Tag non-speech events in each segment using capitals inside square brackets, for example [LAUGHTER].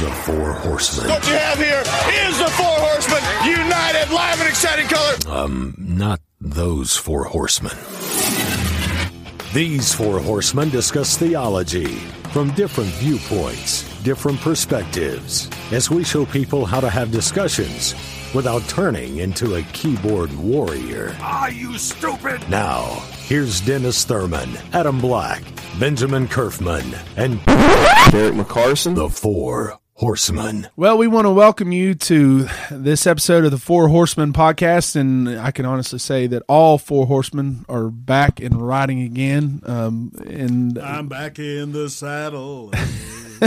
The Four Horsemen. What you have here is the Four Horsemen, united, live, and exciting color. Um, not those four horsemen. These four horsemen discuss theology from different viewpoints, different perspectives, as we show people how to have discussions without turning into a keyboard warrior. Are you stupid? Now, here's Dennis Thurman, Adam Black, Benjamin Kerfman, and Derek McCarson. the Four Horsemen. Well, we want to welcome you to this episode of the Four Horsemen podcast, and I can honestly say that all four horsemen are back and riding again. Um, and I'm back in the saddle. [LAUGHS]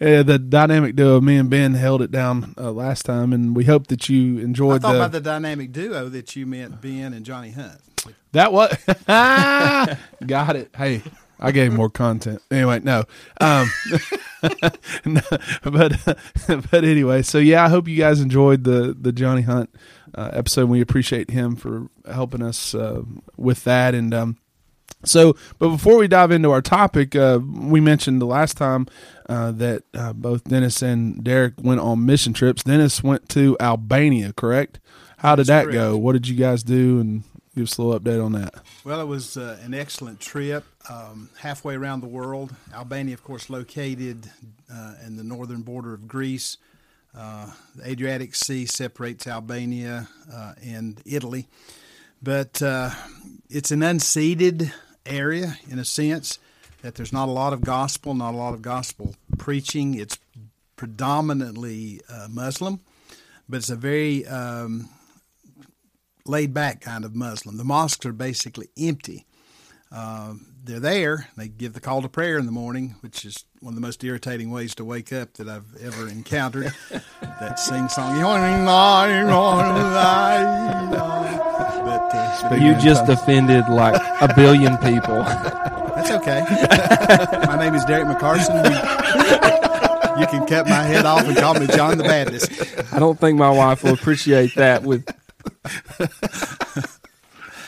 the dynamic duo me and Ben held it down uh, last time, and we hope that you enjoyed. I thought the, by the dynamic duo that you meant Ben and Johnny Hunt. that. What [LAUGHS] got it? Hey. I gave more content. Anyway, no. Um, [LAUGHS] no, but but anyway, so yeah, I hope you guys enjoyed the the Johnny Hunt uh, episode. We appreciate him for helping us uh, with that. And um, so, but before we dive into our topic, uh, we mentioned the last time uh, that uh, both Dennis and Derek went on mission trips. Dennis went to Albania, correct? How did that That's go? What did you guys do? And give us a little update on that. Well, it was uh, an excellent trip, um, halfway around the world. Albania, of course, located uh, in the northern border of Greece. Uh, the Adriatic Sea separates Albania uh, and Italy, but uh, it's an unceded area in a sense that there's not a lot of gospel, not a lot of gospel preaching. It's predominantly uh, Muslim, but it's a very um, laid back kind of Muslim. The mosques are basically empty. Um, they're there. They give the call to prayer in the morning, which is one of the most irritating ways to wake up that I've ever encountered. [LAUGHS] that sing song. But uh, You just offended like a billion people. that's okay. [LAUGHS] my name is Derek McCarson. You, you can cut my head off and call me John the Baptist. I don't think my wife will appreciate that. With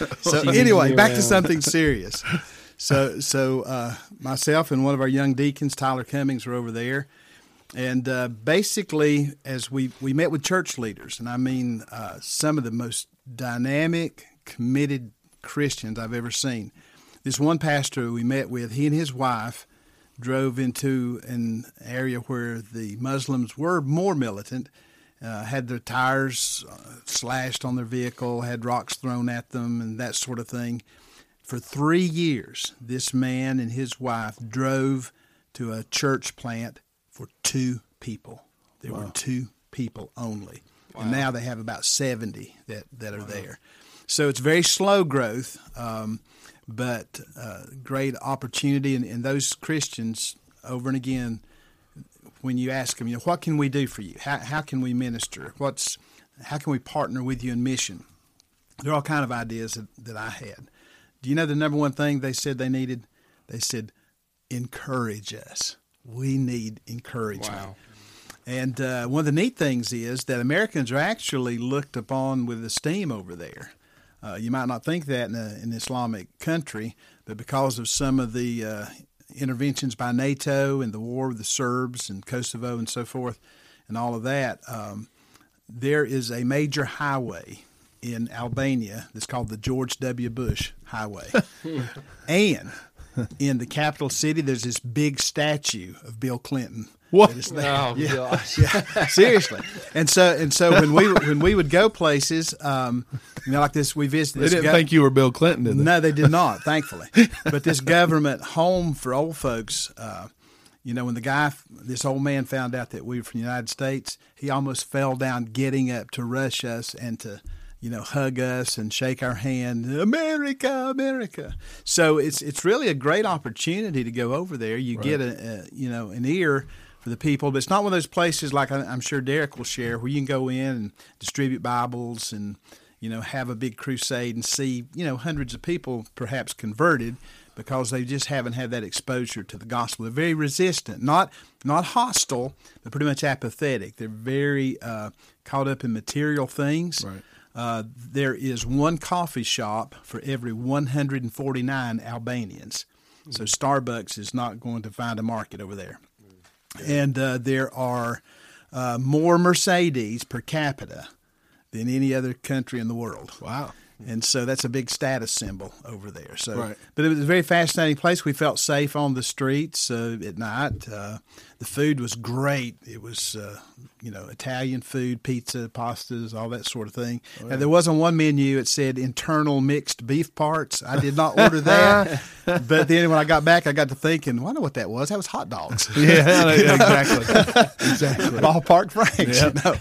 [LAUGHS] So anyway, back to something [LAUGHS] serious. So so uh, myself and one of our young deacons, Tyler Cummings, were over there, and uh, basically, as we we met with church leaders, and I mean uh, some of the most dynamic, committed Christians I've ever seen. This one pastor we met with, he and his wife drove into an area where the Muslims were more militant, uh, had their tires uh, slashed on their vehicle, had rocks thrown at them, and that sort of thing. For three years, this man and his wife drove to a church plant for two people. There were two people only. And now they have about 70 that, that are there. So it's very slow growth, um, but uh, great opportunity. And, and those Christians, over and again, when you ask them, you know, what can we do for you? How, how can we minister? What's how can we partner with you in mission? There are all kind of ideas that, that I had. Do you know the number one thing they said they needed? They said, encourage us. We need encouragement. Wow. And uh, one of the neat things is that Americans are actually looked upon with esteem over there. Uh, you might not think that in a, an Islamic country, but because of some of the uh, interventions by NATO and the war with the Serbs and Kosovo and so forth, and all of that, um, there is a major highway in Albania that's called the George W. Bush Highway. [LAUGHS] and in the capital city, there's this big statue of Bill Clinton. What? that is there. Oh, yeah. gosh. yeah, [LAUGHS] seriously. And so and so when we when we would go places, um, you know, like this, we visited. They This didn't go- think you were Bill Clinton, did they? no, they did not, thankfully. [LAUGHS] But this government home for old folks, uh, you know, when the guy, this old man found out that we were from the United States, he almost fell down getting up to rush us and to, you know, hug us and shake our hand. America, America. So it's it's really a great opportunity to go over there. You get a, a you know an ear for the people, but it's not one of those places like I'm sure Derek will share where you can go in and distribute Bibles and you know, have a big crusade and see, you know, hundreds of people perhaps converted because they just haven't had that exposure to the gospel. They're very resistant, not not hostile, but pretty much apathetic. They're very uh, caught up in material things. Right. Uh, there is one coffee shop for every 149 Albanians. So Starbucks is not going to find a market over there. And uh, there are uh, more Mercedes per capita than any other country in the world. Wow. And so that's a big status symbol over there. So, Right. but it was a very fascinating place. We felt safe on the streets uh, at night. Uh, the food was great. It was, uh, you know, Italian food, pizza, pastas, all that sort of thing. Now, there wasn't one menu. It said internal mixed beef parts. I did not order that. [LAUGHS] but then when I got back, I got to thinking, well, I know what that was. That was hot dogs. [LAUGHS] Yeah, exactly. [LAUGHS] exactly. ballpark Franks. You know?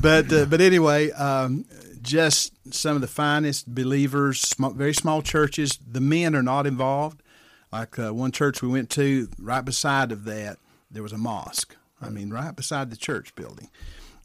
But uh, but anyway, um, just some of the finest believers, very small churches. The men are not involved. Like uh, one church we went to, right beside of that, there was a mosque. I mean, right beside the church building.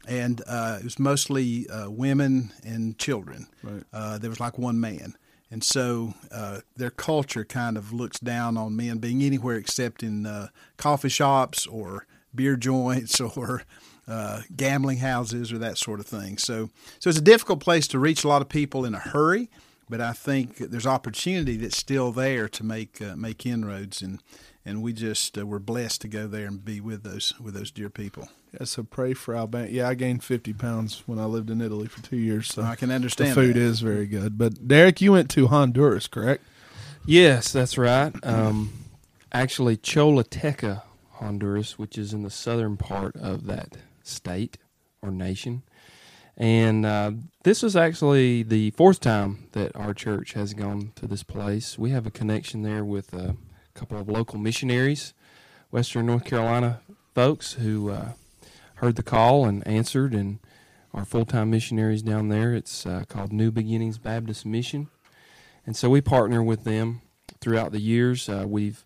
And uh, it was mostly uh, women and children. Right. Uh, there was like one man. And so uh, their culture kind of looks down on men being anywhere except in uh, coffee shops or beer joints [LAUGHS] or uh, gambling houses or that sort of thing. So, so it's a difficult place to reach a lot of people in a hurry. But I think there's opportunity that's still there to make uh, make inroads, and and we just uh, we're blessed to go there and be with those with those dear people. Yeah, so pray for Albania. Yeah, I gained 50 pounds when I lived in Italy for two years. So I can understand. the understand food that. is very good. But Derek, you went to Honduras, correct? Yes, that's right. Um, actually, Choluteca, Honduras, which is in the southern part of that state or nation. And uh, this is actually the fourth time that our church has gone to this place. We have a connection there with a couple of local missionaries, Western North Carolina folks who uh, heard the call and answered, and are full time missionaries down there. It's uh, called New Beginnings Baptist Mission. And so we partner with them throughout the years. Uh, we've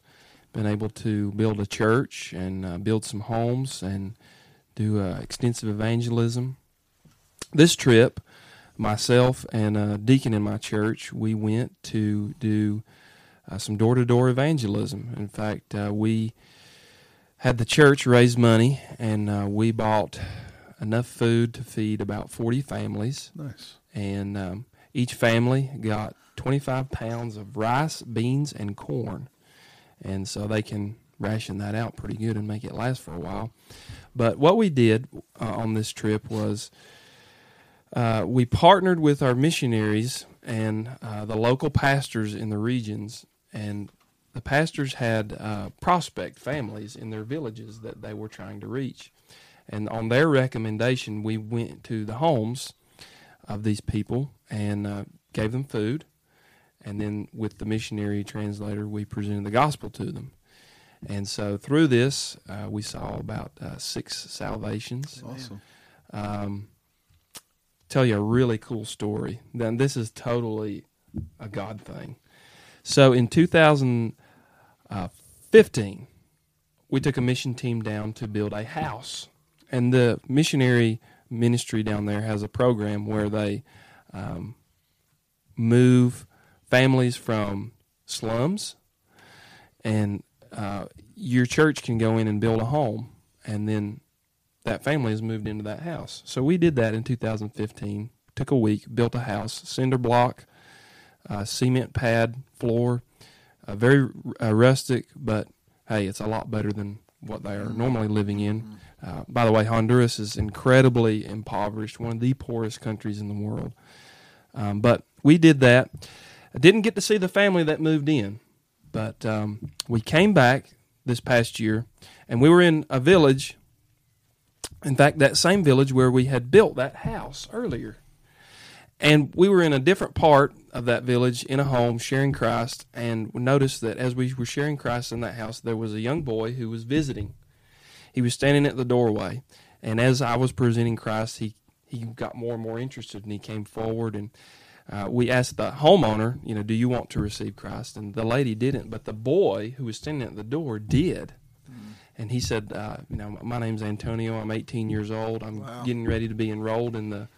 been able to build a church and uh, build some homes and do uh, extensive evangelism. This trip, myself and a deacon in my church, we went to do uh, some door to door evangelism. In fact, uh, we had the church raise money and uh, we bought enough food to feed about 40 families Nice. and um, each family got 25 pounds of rice, beans, and corn. And so they can ration that out pretty good and make it last for a while. But what we did uh, on this trip was uh, we partnered with our missionaries and uh, the local pastors in the regions, and the pastors had uh, prospect families in their villages that they were trying to reach. And on their recommendation, we went to the homes of these people and uh, gave them food. And then, with the missionary translator, we presented the gospel to them. And so, through this, uh, we saw about uh, six salvations. Awesome. Um, tell you a really cool story. Then this is totally a God thing. So, in 2015, we took a mission team down to build a house, and the missionary ministry down there has a program where they um, move families from slums, and uh, your church can go in and build a home, and then that family has moved into that house. So we did that in 2015. Took a week, built a house, cinder block, uh, cement pad floor, uh, very uh, rustic, but hey, it's a lot better than what they are normally living in. Uh, by the way, Honduras is incredibly impoverished, one of the poorest countries in the world. Um, but we did that. I didn't get to see the family that moved in, but um, we came back this past year, and we were in a village. In fact, that same village where we had built that house earlier. And we were in a different part of that village in a home sharing Christ. And we noticed that as we were sharing Christ in that house, there was a young boy who was visiting. He was standing at the doorway. And as I was presenting Christ, he, he got more and more interested and he came forward. And uh, we asked the homeowner, you know, do you want to receive Christ? And the lady didn't, but the boy who was standing at the door did. And he said, uh, you know, my name's Antonio. I'm 18 years old. I'm getting ready to be enrolled in the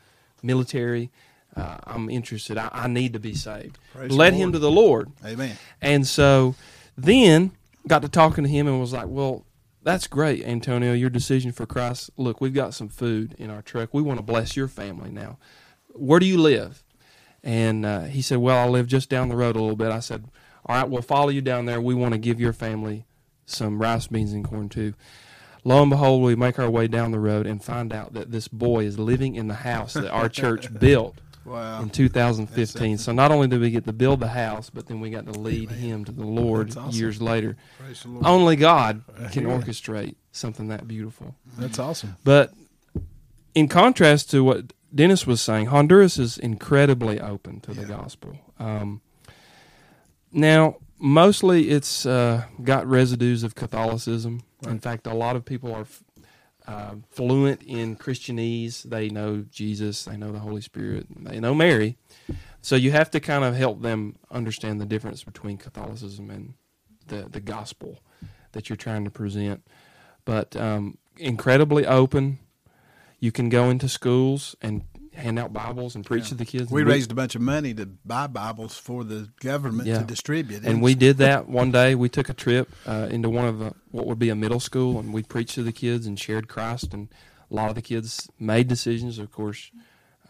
military. Uh, I'm interested. I, I need to be saved. Praise Led him to the Lord. Amen. And so then got to talking to him and was like, well, that's great, Antonio, your decision for Christ. Look, we've got some food in our truck. We want to bless your family now. Where do you live? And uh, he said, well, I live just down the road a little bit. I said, all right, we'll follow you down there. We want to give your family some rice, beans, and corn too. Lo and behold, we make our way down the road and find out that this boy is living in the house that our church [LAUGHS] built Wow. in 2015. So not only did we get to build the house, but then we got to lead him to the Lord awesome. years later. Lord. Only God can orchestrate something that beautiful. That's awesome. But in contrast to what Dennis was saying, Honduras is incredibly open to the gospel. Um, now, mostly it's uh, got residues of Catholicism. In fact, a lot of people are f- uh, fluent in Christianese. They know Jesus, they know the Holy Spirit, they know Mary. So you have to kind of help them understand the difference between Catholicism and the, the gospel that you're trying to present. But um, incredibly open. You can go into schools and hand out Bibles and preach to the kids. We raised a bunch of money to buy Bibles for the government Yeah. to distribute. and we did that one day. We took a trip uh, into one of the what would be a middle school, and we preached to the kids and shared Christ. And a lot of the kids made decisions. Of course,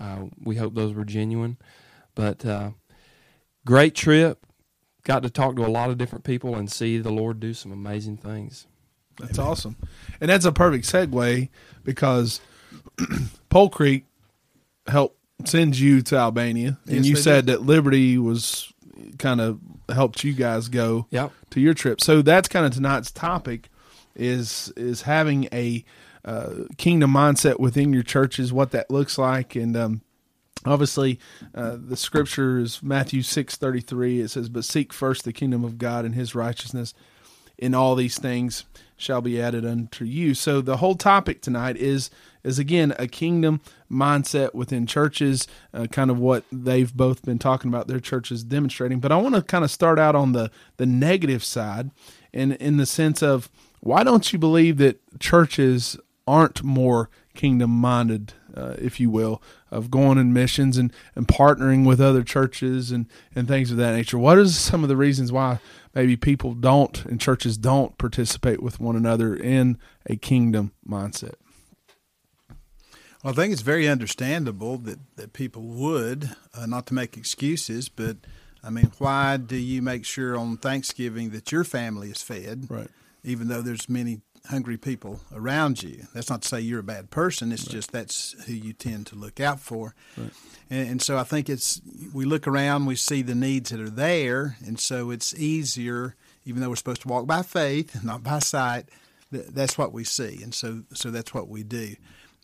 uh, we hope those were genuine. But uh, great trip. Got to talk to a lot of different people and see the Lord do some amazing things. That's awesome. And that's a perfect segue because [CLEARS THROAT] Pole Creek helped send you to Albania. and Yes, you said that Liberty was kind of helped you guys go Yep. to your trip. So that's kind of tonight's topic is is having a uh, kingdom mindset within your churches, what that looks like, and um, obviously uh, the scripture is Matthew six thirty three. It says, "But seek first the kingdom of God and His righteousness, in all these things shall be added unto you." So the whole topic tonight is is again a kingdom mindset within churches, uh, kind of what they've both been talking about their churches demonstrating. But I want to kind of start out on the the negative side, and in the sense of why don't you believe that churches aren't more kingdom minded, uh, if you will, of going in missions and, and partnering with other churches and, and things of that nature? What is some of the reasons why maybe people don't and churches don't participate with one another in a kingdom mindset? Well, I think it's very understandable that, that people would, uh, not to make excuses, but I mean, why do you make sure on Thanksgiving that your family is fed, Right. even though there's many hungry people around you? That's not to say you're a bad person. It's just that's who you tend to look out for. And, and so I think it's we look around, we see the needs that are there, and so it's easier, even though we're supposed to walk by faith, not by sight. th- That's what we see, and so so that's what we do.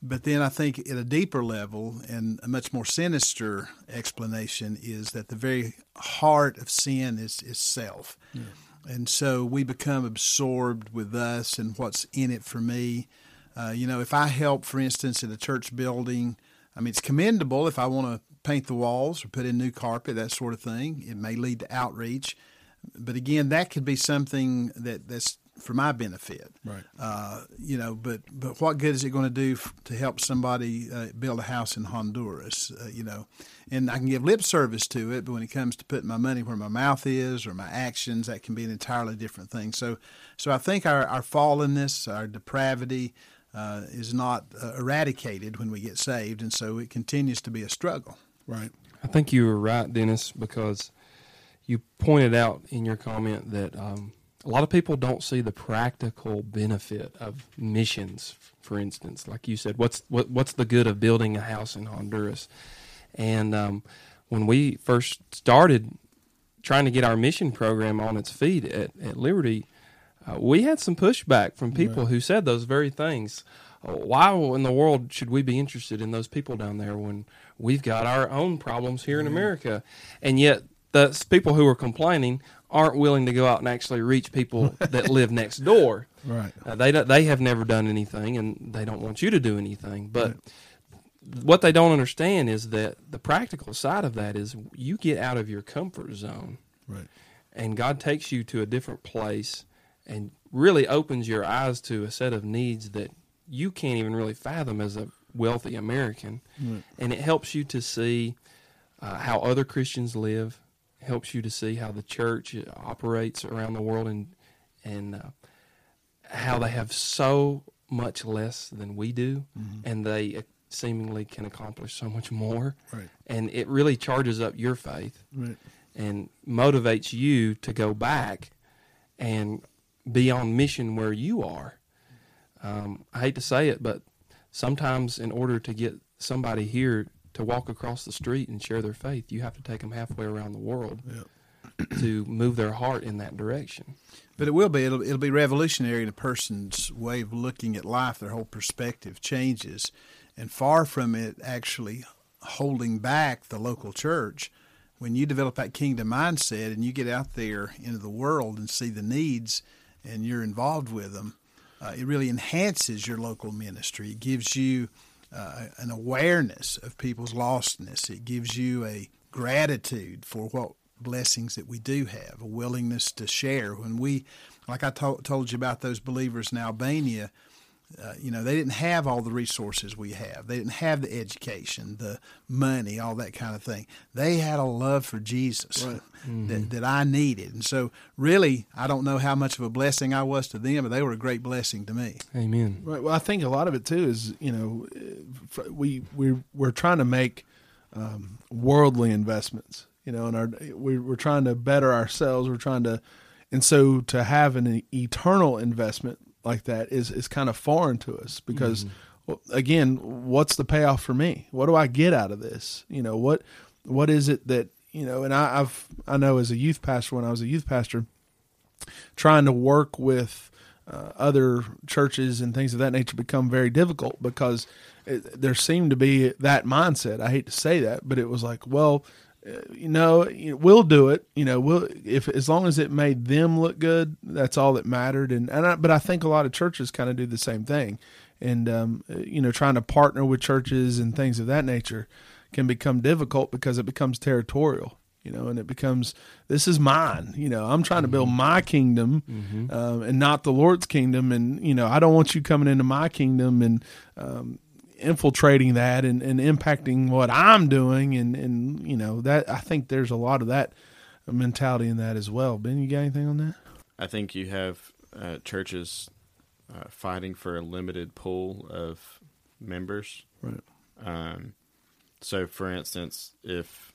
But then I think at a deeper level and a much more sinister explanation is that the very heart of sin is, is self. And so we become absorbed with us and what's in it for me. Uh, you know, if I help, for instance, in a church building, I mean, it's commendable if I want to paint the walls or put in new carpet, that sort of thing. It may lead to outreach. But again, that could be something that, that's for my benefit. Right. Uh, you know, but but what good is it going to do f- to help somebody uh, build a house in Honduras? Uh, you know, and I can give lip service to it, but when it comes to putting my money where my mouth is or my actions, that can be an entirely different thing. So, so I think our our fallenness, our depravity, uh, is not uh, eradicated when we get saved, and so it continues to be a struggle. Right. I think you were right, Dennis, because you pointed out in your comment that um, a lot of people don't see the practical benefit of missions. For instance, like you said, what's what, what's the good of building a house in Honduras? And um, when we first started trying to get our mission program on its feet at, at Liberty, uh, we had some pushback from people who said those very things. Why in the world should we be interested in those people down there when we've got our own problems here in America? And yet, the people who were complaining aren't willing to go out and actually reach people [LAUGHS] that live next door. Right. Uh, they don't- they have never done anything, and they don't want you to do anything. But what they don't understand is that the practical side of that is you get out of your comfort zone Right. and God takes you to a different place and really opens your eyes to a set of needs that you can't even really fathom as a wealthy American. And it helps you to see uh, how other Christians live, helps you to see how the church operates around the world and and uh, how they have so much less than we do and they uh, seemingly can accomplish so much more. Right. And it really charges up your faith Right. and motivates you to go back and be on mission where you are. Um, I hate to say it, but sometimes in order to get somebody here to walk across the street and share their faith, you have to take them halfway around the world [CLEARS THROAT] to move their heart in that direction. But it will be. It'll, it'll be revolutionary in a person's way of looking at life. Their whole perspective changes. And far from it actually holding back the local church, when you develop that kingdom mindset and you get out there into the world and see the needs and you're involved with them, uh, it really enhances your local ministry. It gives you uh, an awareness of people's lostness. It gives you a gratitude for what blessings that we do have, a willingness to share. When we, like I to- told you about those believers in Albania, uh, you know, they didn't have all the resources we have. They didn't have the education, the money, all that kind of thing. They had a love for Jesus right. mm-hmm. that, that I needed. And so, really, I don't know how much of a blessing I was to them, but they were a great blessing to me. Amen. Right. Well, I think a lot of it too is, you know, we we we're trying to make um, worldly investments you know, and our we, we're trying to better ourselves. We're trying to, and so to have an eternal investment like that is is kind of foreign to us because, mm-hmm. again, what's the payoff for me? What do I get out of this? You know, what what is it that you know? And I, I've I know as a youth pastor when I was a youth pastor, trying to work with uh, other churches and things of that nature become very difficult because it, there seemed to be that mindset. I hate to say that, but it was like, well, you know, we'll do it. You know, we'll if as long as it made them look good, that's all that mattered. And and I, but I think a lot of churches kind of do the same thing, and um, you know, trying to partner with churches and things of that nature can become difficult because it becomes territorial. You know, and it becomes this is mine. You know, I'm trying to build mm-hmm. my kingdom, mm-hmm. um, and not the Lord's kingdom. And you know, I don't want you coming into my kingdom and um, infiltrating that and, and impacting what I'm doing and, and you know that I think there's a lot of that mentality in that as well. Ben, you got anything on that? I think you have uh, churches uh, fighting for a limited pool of members. Right. Um, so, for instance, if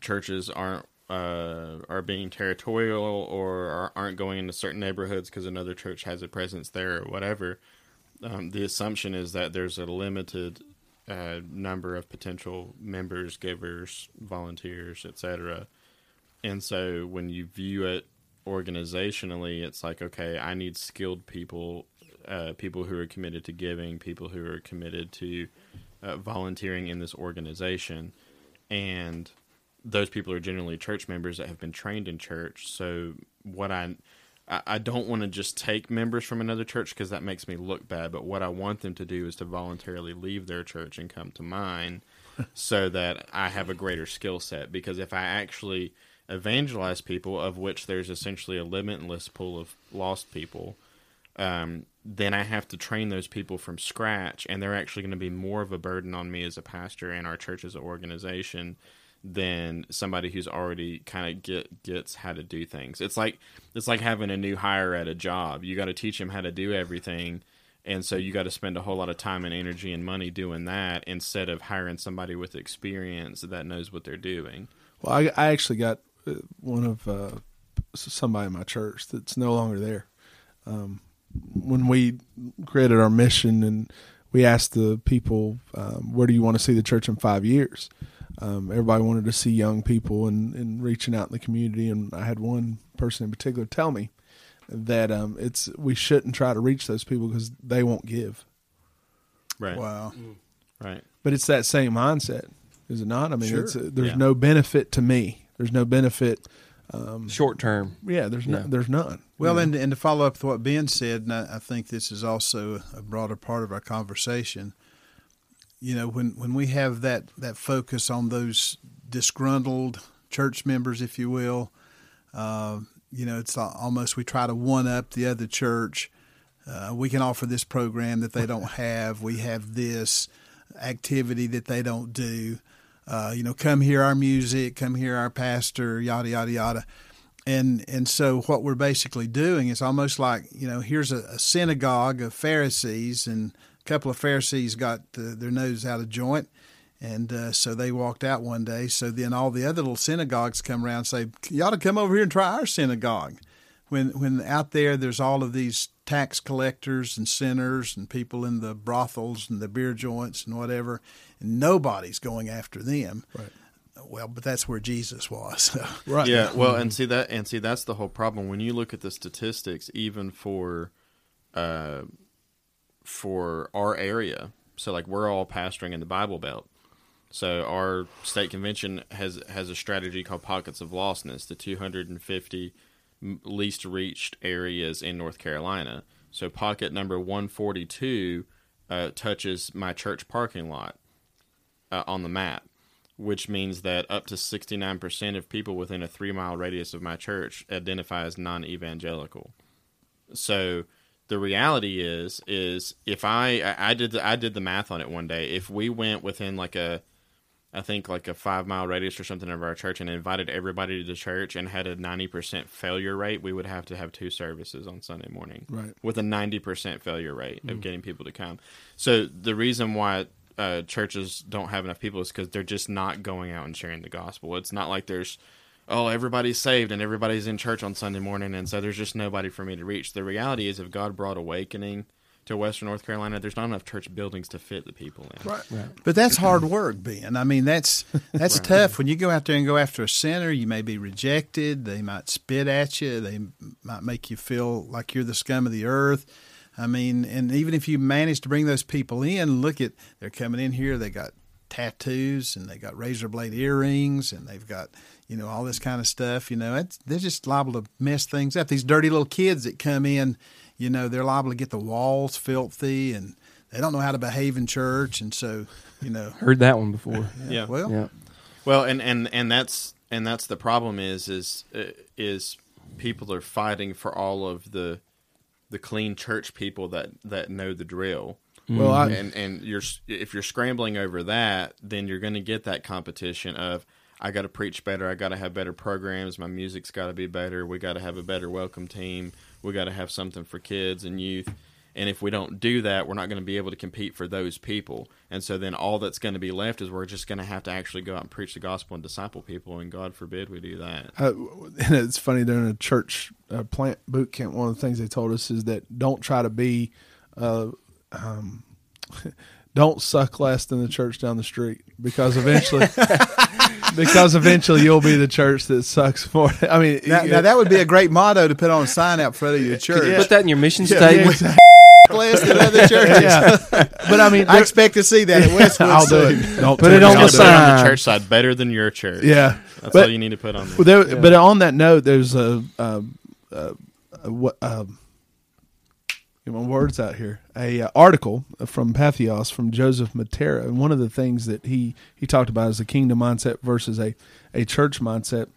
churches aren't uh, are being territorial or are, aren't going into certain neighborhoods because another church has a presence there or whatever, um, the assumption is that there's a limited uh, number of potential members, givers, volunteers, etc. And so when you view it organizationally, it's like, okay, I need skilled people, uh, people who are committed to giving, people who are committed to uh, volunteering in this organization. And those people are generally church members that have been trained in church. So what I I, don't want to just take members from another church because that makes me look bad. But what I want them to do is to voluntarily leave their church and come to mine, [LAUGHS] so that I have a greater skill set. Because if I actually evangelize people, of which there's essentially a limitless pool of lost people, um, then I have to train those people from scratch, and they're actually going to be more of a burden on me as a pastor and our church as an organization than somebody who's already kind of get gets how to do things. It's like it's like having a new hire at a job. You got to teach them how to do everything, and so you got to spend a whole lot of time and energy and money doing that instead of hiring somebody with experience that knows what they're doing. Well, I, I actually got uh, one of uh, somebody in my church that's no longer there. Um, when we created our mission and we asked the people, um, where do you want to see the church in five years? Um, everybody wanted to see young people and, and reaching out in the community. And I had one person in particular tell me that um, it's we shouldn't try to reach those people because they won't give. Right. Wow. Mm. Right. But it's that same mindset, is it not? I mean, sure. it's a, there's yeah. no benefit to me. There's no benefit. Um, Short term. Yeah, there's no, there's none. Well, and, and to follow up with what Ben said, and I, I think this is also a broader part of our conversation you know, when, when we have that, that focus on those disgruntled church members, if you will, uh, you know, it's almost we try to one up the other church. Uh, we can offer this program that they don't have. We have this activity that they don't do. Uh, you know, come hear our music, come hear our pastor, yada yada yada. And and so what we're basically doing is almost like you know here's a, a synagogue of Pharisees and couple of Pharisees got uh, their nose out of joint, and uh, so they walked out one day. So then all the other little synagogues come around and say, "You ought to come over here and try our synagogue." When when out there there's all of these tax collectors and sinners and people in the brothels and the beer joints and whatever, and nobody's going after them. Right. Well, but that's where Jesus was. [LAUGHS] Right. Yeah, well, and see that, and see that's the whole problem. When you look at the statistics, even for, uh, for our area, so like we're all pastoring in the Bible Belt. So our state convention has has a strategy called Pockets of Lostness, the 250 least reached areas in North Carolina. So pocket number 142 uh, touches my church parking lot uh, on the map, which means that up to 69% of people within a three mile radius of my church identify as non evangelical. So the reality is, is if I, I did the, I did the math on it one day. If we went within like a, I think like a five mile radius or something of our church and invited everybody to the church and had a 90% failure rate, we would have to have two services on Sunday morning. Right. With a 90% failure rate of getting people to come. So the reason why uh, churches don't have enough people is because they're just not going out and sharing the gospel. It's not like there's, oh, everybody's saved and everybody's in church on Sunday morning, and so there's just nobody for me to reach. The reality is, if God brought awakening to Western North Carolina, there's not enough church buildings to fit the people in. Right. But that's hard work, Ben. I mean, that's [LAUGHS] that's tough. When you go out there and go after a sinner, you may be rejected. They might spit at you. They might make you feel like you're the scum of the earth. I mean, and even if you manage to bring those people in, look at they're coming in here. They got tattoos and they got razor blade earrings and they've got you know all this kind of stuff. You know, it's, they're just liable to mess things up. These dirty little kids that come in, you know, they're liable to get the walls filthy and they don't know how to behave in church, and so you know. [LAUGHS] Heard that one before. [LAUGHS] Yeah. Well, Yeah. Well, and, and, and that's and that's the problem is is uh, is people are fighting for all of the the clean church people that that know the drill. Well, I, and and you're if you're scrambling over that, then you're going to get that competition of I got to preach better, I got to have better programs, my music's got to be better, we got to have a better welcome team, we got to have something for kids and youth. And if we don't do that, we're not going to be able to compete for those people. And so then all that's going to be left is we're just going to have to actually go out and preach the gospel and disciple people. And God forbid we do that. uh, [LAUGHS] and it's funny during a church uh, plant boot camp. One of the things they told us is that don't try to be, uh, um, [LAUGHS] don't suck less than the church down the street because eventually, [LAUGHS] because eventually you'll be the church that sucks more. [LAUGHS] I mean, Now, now that would be a great motto to put on a sign out front of your church. Put that in your mission Yeah, statement. yeah, less than other churches. yeah, but I mean, I expect to see that at Westwood. I'll do it. Don't Put it on the do on sign. the church side better than your church. Yeah, That's but, all you need to put on there. Well, there, But on that note, there's a, um, uh, a what um, get my words out here. A uh, article from Patheos from Joseph Mattera, and one of the things that he he talked about is the kingdom mindset versus a a church mindset.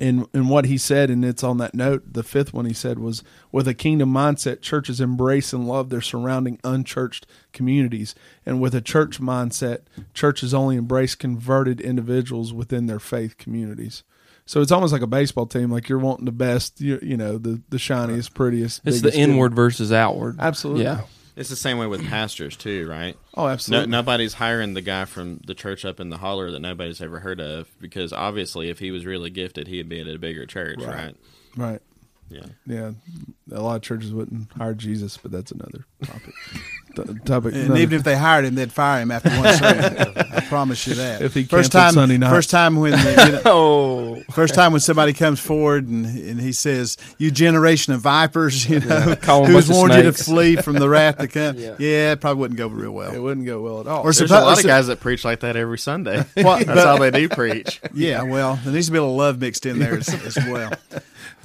And and what he said, and it's on that note. The fifth one he said was, with a kingdom mindset, churches embrace and love their surrounding unchurched communities, and with a church mindset, churches only embrace converted individuals within their faith communities. So it's almost like a baseball team. Like you're wanting the best, you, you know, the the shiniest, prettiest. It's the inward versus outward. Absolutely. Yeah. It's the same way with pastors too, right? Oh, No, absolutely. nobody's hiring the guy from the church up in the holler that nobody's ever heard of because obviously, if he was really gifted, he'd be at a bigger church, Right. right? Right. Yeah. Yeah. A lot of churches wouldn't hire Jesus, but that's another topic. [LAUGHS] T- topic. And another- even if they hired him, they'd fire him after one sermon. [LAUGHS] I promise you that. If he first time, Sunday night. first time when the, you know, [LAUGHS] Oh, first time when somebody comes forward and and he says, "You generation of vipers," you know, Call 'em a who's warned you to flee from the wrath to come. Yeah. yeah. it probably wouldn't go real well. it wouldn't go well at all. Or There's suppo- a lot of guys that preach like that every Sunday. Well, That's all they do preach. Yeah, well, there needs to be a little love mixed in there as, as well.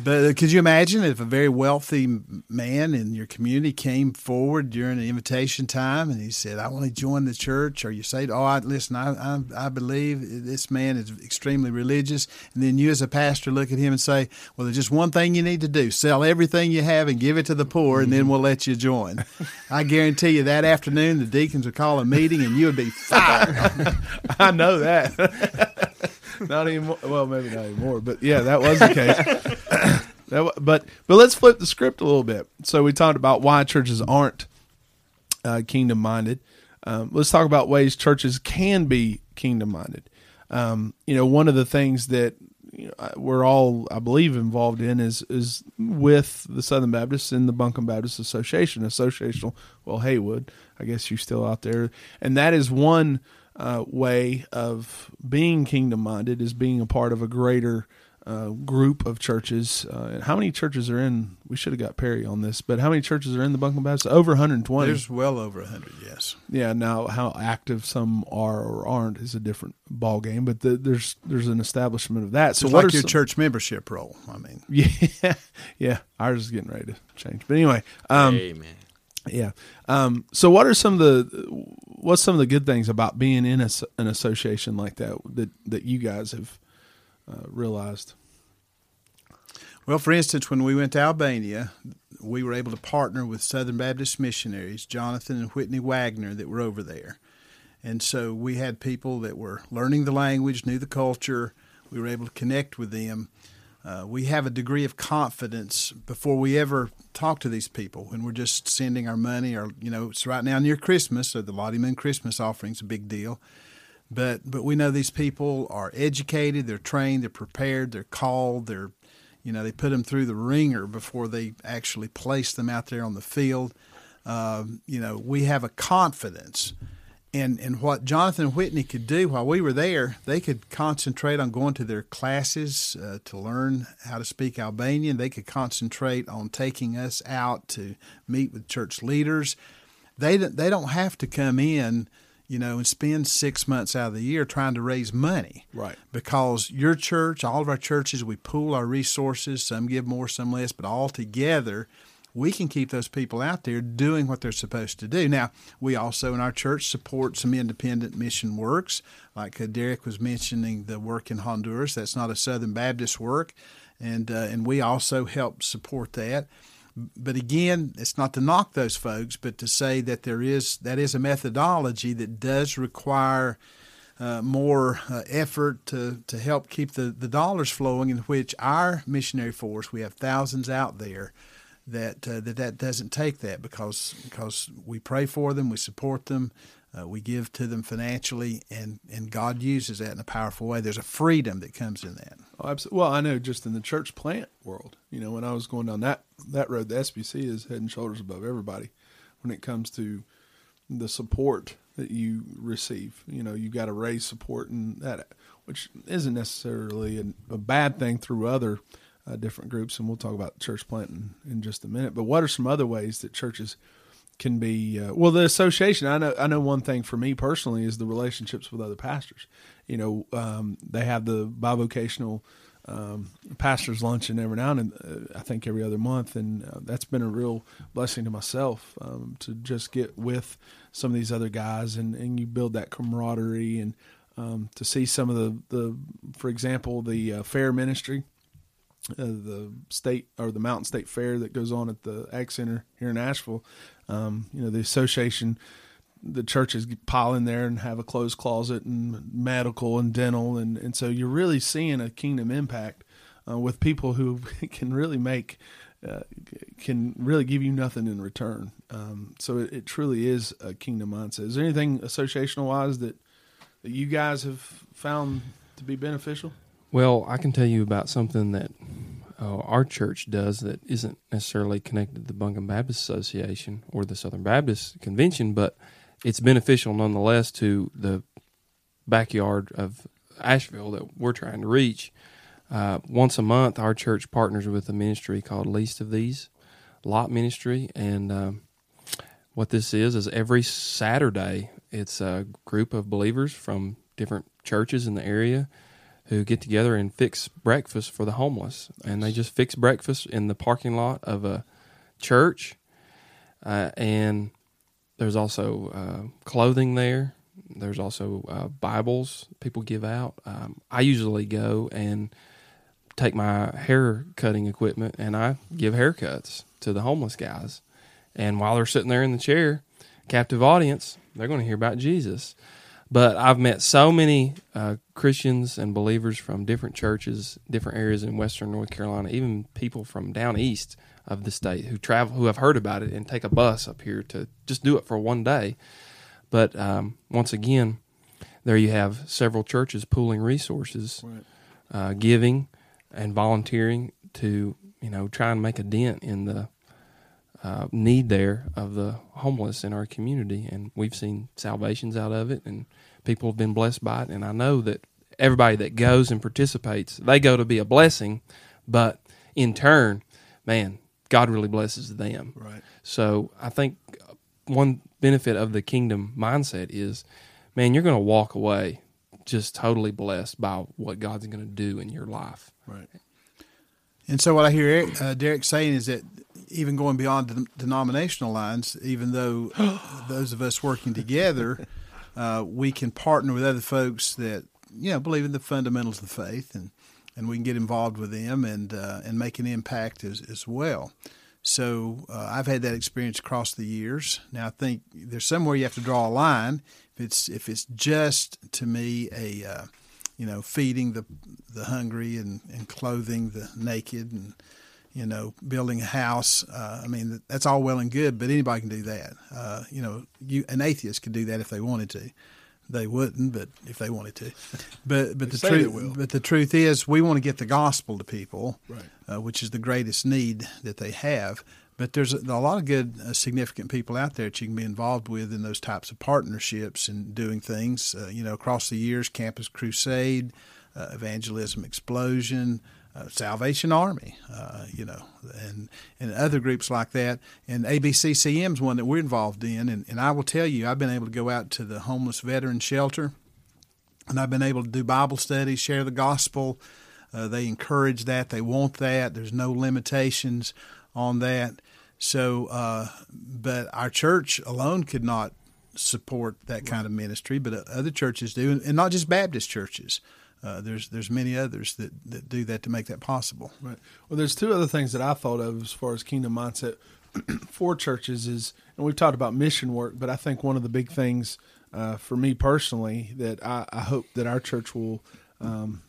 But uh, could you imagine if a very wealthy man in your community came forward during an invitation time and he said, "I want to join the church," or you say, "Oh, I, listen, I, I I believe this man is extremely religious," and then you as a pastor look at him and say, "Well, there's just one thing you need to do: sell everything you have and give it to the poor, and then we'll let you join." I guarantee you that afternoon the deacons would call a meeting and you would be fired. [LAUGHS] I know that. [LAUGHS] [LAUGHS] not anymore. Well, maybe not anymore, but yeah, that was the case. [COUGHS] that, but but let's flip the script a little bit. So we talked about why churches aren't uh, kingdom minded. Um, let's talk about ways churches can be kingdom minded. Um, you know, one of the things that you know, we're all, I believe, involved in is is with the Southern Baptists and the Buncombe Baptist Association, Associational. Well, Haywood, I guess you're still out there, and that is one uh, way of being kingdom minded is being a part of a greater uh, group of churches. Uh, how many churches are in? We should have got Perry on this, but how many churches are in the Buncombe Baptist? Over 120. There's well over a hundred. Yes. Yeah, now how active some are or aren't is a different ball game, but the, there's there's an establishment of that. So So what like are your some- church membership roll? I mean, [LAUGHS] Yeah, yeah, ours is getting ready to change. But anyway, um, Amen. yeah. Um, so what are some of the what's some of the good things about being in a, an association like that that that you guys have uh, realized? Well, for instance, when we went to Albania, we were able to partner with Southern Baptist missionaries, Jonathan and Whitney Wagner, that were over there. And so we had people that were learning the language, knew the culture. We were able to connect with them. Uh, we have a degree of confidence before we ever talk to these people when we're just sending our money or, you know, it's right now near Christmas, so the Lottie Moon Christmas offering's a big deal. But but we know these people are educated, they're trained, they're prepared, they're called, they're you know they put them through the wringer before they actually place them out there on the field. Um, you know we have a confidence in in what Jonathan Whitney could do while we were there. They could concentrate on going to their classes uh, to learn how to speak Albanian. They could concentrate on taking us out to meet with church leaders. They don't- they don't have to come in you know, and spend six months out of the year trying to raise money. Right. Because your church, all of our churches, we pool our resources. Some give more, some less, but all together, we can keep those people out there doing what they're supposed to do. Now, we also in our church support some independent mission works, like uh, Derek was mentioning the work in Honduras. That's not a Southern Baptist work, and uh, and we also help support that but again, it's not to knock those folks, but to say that there is that is a methodology that does require uh, more uh, effort to, to help keep the, the dollars flowing. In which our missionary force, we have thousands out there, that uh, that that doesn't take that because because we pray for them, we support them, uh, we give to them financially, and and God uses that in a powerful way. There's a freedom that comes in that. Oh, absolutely. Well, I know just in the church plant world, you know, when I was going down that that road, the SBC is head and shoulders above everybody when it comes to the support that you receive. You know, you got to raise support and that, which isn't necessarily a, a bad thing through other uh, different groups, and we'll talk about church planting in just a minute. But what are some other ways that churches can be uh, well the association i know i know one thing for me personally is the relationships with other pastors you know um, they have the bivocational um, pastors luncheon every now and then uh, i think every other month and uh, that's been a real blessing to myself um, to just get with some of these other guys and, and you build that camaraderie and um, to see some of the, the for example the uh, fair ministry uh, the state or the Mountain State Fair that goes on at the Ag Center here in Asheville. Um, you know, the association, the churches pile in there and have a closed closet and medical and dental, and and so you're really seeing a kingdom impact uh, with people who [LAUGHS] can really make. Uh, can really give you nothing in return. Um, so it, it truly is a kingdom mindset. Is there anything associational wise that, that you guys have found to be beneficial? Well, I can tell you about something that uh, our church does that isn't necessarily connected to the Buncombe Baptist Association or the Southern Baptist Convention, but it's beneficial nonetheless to the backyard of Asheville that we're trying to reach. Uh, once a month, our church partners with a ministry called Least of These, Lot Ministry, and um, what this is is every Saturday, it's a group of believers from different churches in the area who get together and fix breakfast for the homeless. And they just fix breakfast in the parking lot of a church. Uh, and there's also uh, clothing there. There's also uh, Bibles people give out. Um, I usually go and take my hair cutting equipment and I give haircuts to the homeless guys. And while they're sitting there in the chair, captive audience, they're going to hear about Jesus. But I've met so many uh, Christians and believers from different churches, different areas in Western North Carolina, even people from down east of the state who travel, who have heard about it and take a bus up here to just do it for one day. But um, once again, there you have several churches pooling resources uh, giving and volunteering to you know try and make a dent in the uh, need there of the homeless in our community, and we've seen salvations out of it, and people have been blessed by it. And I know that everybody that goes and participates, they go to be a blessing, but in turn, man, God really blesses them. Right. So I think one benefit of the kingdom mindset is, man, you're going to walk away just totally blessed by what God's going to do in your life. Right. And so what I hear Eric, uh, Derek saying is that even going beyond the denominational lines, even though [GASPS] those of us working together, uh, we can partner with other folks that you know believe in the fundamentals of the faith, and and we can get involved with them and uh, and make an impact as as well. So uh, I've had that experience across the years. Now I think there's somewhere you have to draw a line. If it's if it's just to me a uh, you know feeding the the hungry and, and clothing the naked and you know building a house. Uh, I mean that's all well and good, but anybody can do that. Uh, you know, you an atheist could do that if they wanted to. They wouldn't, but if they wanted to, [LAUGHS] but but the truth, but the truth is, we want to get the gospel to people, Right. uh, which is the greatest need that they have. But there's a, a lot of good, uh, significant people out there that you can be involved with in those types of partnerships and doing things. Uh, you know, across the years, Campus Crusade, uh, Evangelism Explosion, uh, Salvation Army, uh, you know, and and other groups like that. And ABCCM is one that we're involved in. And, and I will tell you, I've been able to go out to the homeless veteran shelter and I've been able to do Bible studies, share the gospel. Uh, they encourage that. They want that. There's no limitations on that. So, uh, but our church alone could not support that kind of ministry, but uh, other churches do, and, and not just Baptist churches. Uh, there's there's many others that, that do that to make that possible. Right. Well, there's two other things that I thought of as far as kingdom mindset [CLEARS THROAT] for churches is, and we've talked about mission work, but I think one of the big things uh, for me personally that I, I hope that our church will um,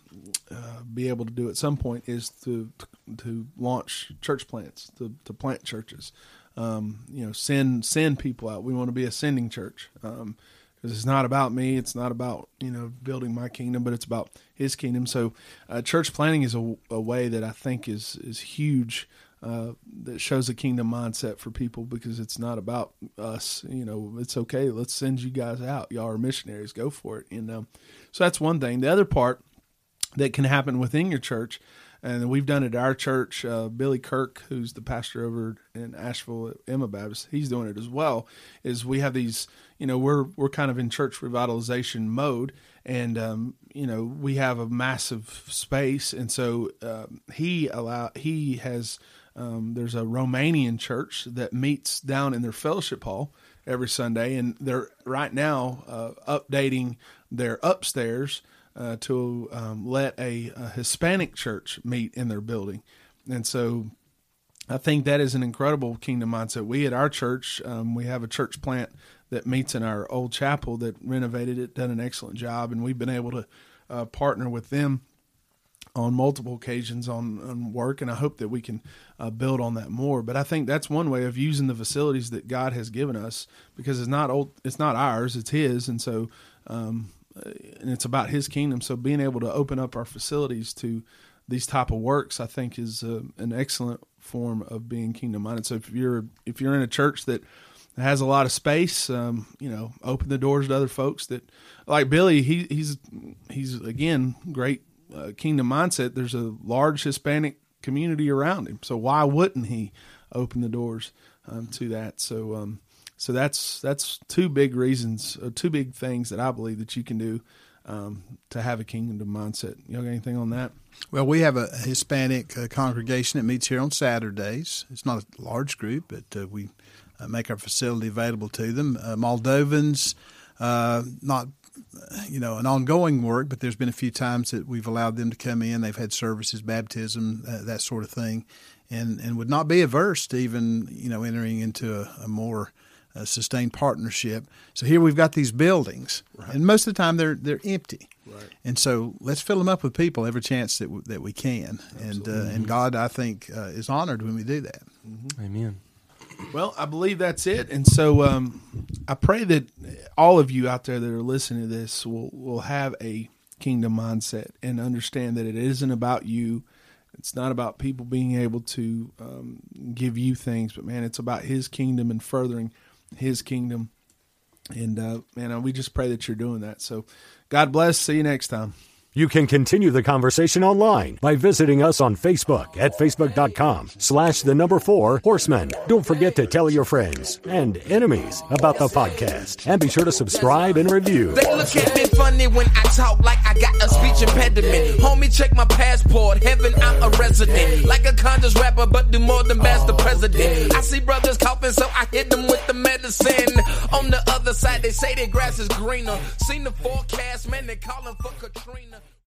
uh, be able to do at some point is to to launch church plants, to, to plant churches. Um, you know, send send people out. We want to be a sending church. Um, because it's not about me. It's not about you know building my kingdom, but it's about His kingdom. So, uh, church planting is a, a way that I think is is huge. Uh, that shows a kingdom mindset for people because it's not about us. You know, it's okay. Let's send you guys out. Y'all are missionaries. Go for it. And um, so that's one thing. The other part that can happen within your church, and we've done it at our church. Uh, Billy Kirk, who's the pastor over in Asheville at Emma Baptist, he's doing it as well. Is we have these, you know, we're we're kind of in church revitalization mode, and um, you know we have a massive space, and so um, he allow he has. Um, there's a Romanian church that meets down in their fellowship hall every Sunday, and they're right now uh, updating their upstairs uh, to um, let a, a Hispanic church meet in their building. And so I think that is an incredible kingdom mindset. We at our church, um, we have a church plant that meets in our old chapel that renovated it, done an excellent job, and we've been able to uh, partner with them on multiple occasions on, on work, and I hope that we can uh, build on that more. But I think that's one way of using the facilities that God has given us because it's not old, it's not ours, it's His, and so um, and it's about His kingdom. So being able to open up our facilities to these type of works, I think, is uh, an excellent form of being kingdom minded. So if you're if you're in a church that has a lot of space, um, you know, open the doors to other folks that like Billy. He he's he's again great uh, kingdom mindset. There's a large Hispanic community around him, so why wouldn't he open the doors um, to that? So um, so that's that's two big reasons, uh, two big things that I believe that you can do um, to have a kingdom mindset. You got anything on that? Well, we have a Hispanic uh, congregation that meets here on Saturdays. It's not a large group, but uh, we uh, make our facility available to them. Uh, Moldovans, not you know an ongoing work, but there's been a few times that we've allowed them to come in. They've had services, baptism, uh, that sort of thing, and and would not be averse to even you know entering into a, a more uh, sustained partnership. So here we've got these buildings, and most of the time they're they're empty. Right. And so let's fill them up with people every chance that w- that we can, and uh, and God I think uh, is honored when we do that. Amen. Well, I believe that's it, and so um, I pray that all of you out there that are listening to this will will have a kingdom mindset and understand that it isn't about you. It's not about people being able to um, give you things, but man, it's about His kingdom and furthering His kingdom. And uh, man, we just pray that you're doing that. So, God bless. See you next time. You can continue the conversation online by visiting us on Facebook at facebook.com slash the number four horsemen. Don't forget to tell your friends and enemies about the podcast and be sure to subscribe and review. They look at me funny when I talk like I got a speech impediment. Homie, check my passport. Heaven, I'm a resident. Like a conscious rapper, but do more than the president. I see brothers coughing, so I hit them with the medicine. On the other side, they say their grass is greener. Seen the forecast, man, they calling for Katrina.